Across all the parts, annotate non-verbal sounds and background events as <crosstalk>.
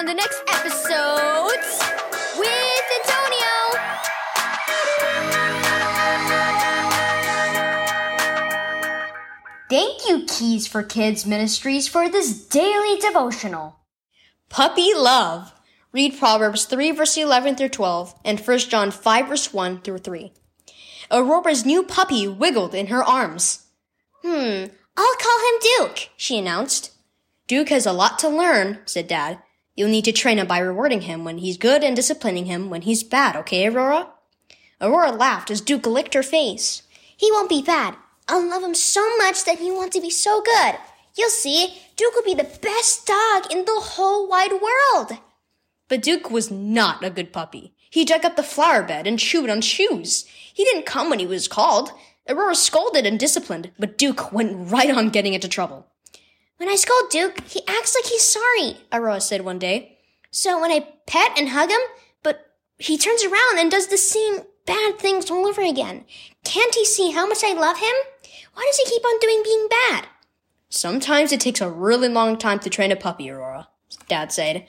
on the next episode with Antonio. Thank you, Keys for Kids Ministries, for this daily devotional. Puppy love. Read Proverbs 3 verse 11 through 12 and 1 John 5 verse 1 through 3. Aurora's new puppy wiggled in her arms. Hmm, I'll call him Duke, she announced. Duke has a lot to learn, said Dad. You'll need to train him by rewarding him when he's good and disciplining him when he's bad, okay, Aurora? Aurora laughed as Duke licked her face. He won't be bad. I'll love him so much that he wants to be so good. You'll see, Duke will be the best dog in the whole wide world. But Duke was not a good puppy. He dug up the flower bed and chewed on shoes. He didn't come when he was called. Aurora scolded and disciplined, but Duke went right on getting into trouble. When I scold Duke, he acts like he's sorry, Aurora said one day. So when I pet and hug him, but he turns around and does the same bad things all over again. Can't he see how much I love him? Why does he keep on doing being bad? Sometimes it takes a really long time to train a puppy, Aurora, Dad said.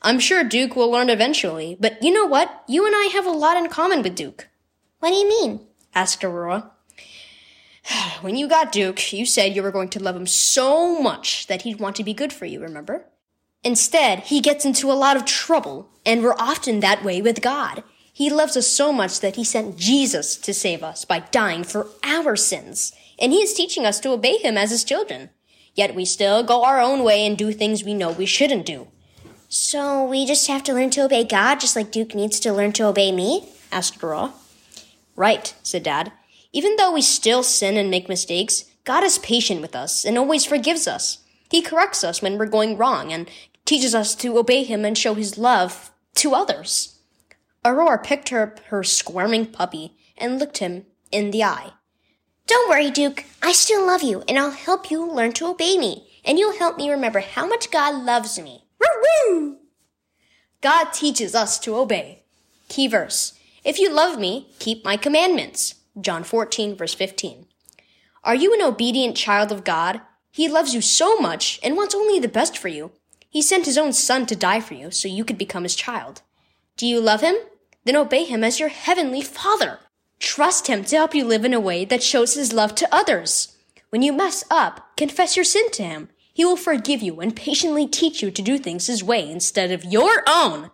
I'm sure Duke will learn eventually, but you know what? You and I have a lot in common with Duke. What do you mean? asked Aurora. <sighs> When you got Duke, you said you were going to love him so much that he'd want to be good for you, remember? Instead, he gets into a lot of trouble, and we're often that way with God. He loves us so much that he sent Jesus to save us by dying for our sins, and he is teaching us to obey him as his children. Yet we still go our own way and do things we know we shouldn't do. So we just have to learn to obey God just like Duke needs to learn to obey me? asked Aurora. Right, said Dad. Even though we still sin and make mistakes, God is patient with us and always forgives us. He corrects us when we're going wrong and teaches us to obey Him and show His love to others. Aurora picked up her squirming puppy and looked him in the eye. Don't worry, Duke. I still love you, and I'll help you learn to obey me, and you'll help me remember how much God loves me. Woo woo! God teaches us to obey. Key verse. If you love me, keep my commandments. John 14 verse 15. Are you an obedient child of God? He loves you so much and wants only the best for you. He sent his own son to die for you so you could become his child. Do you love him? Then obey him as your heavenly father. Trust him to help you live in a way that shows his love to others. When you mess up, confess your sin to him. He will forgive you and patiently teach you to do things his way instead of your own.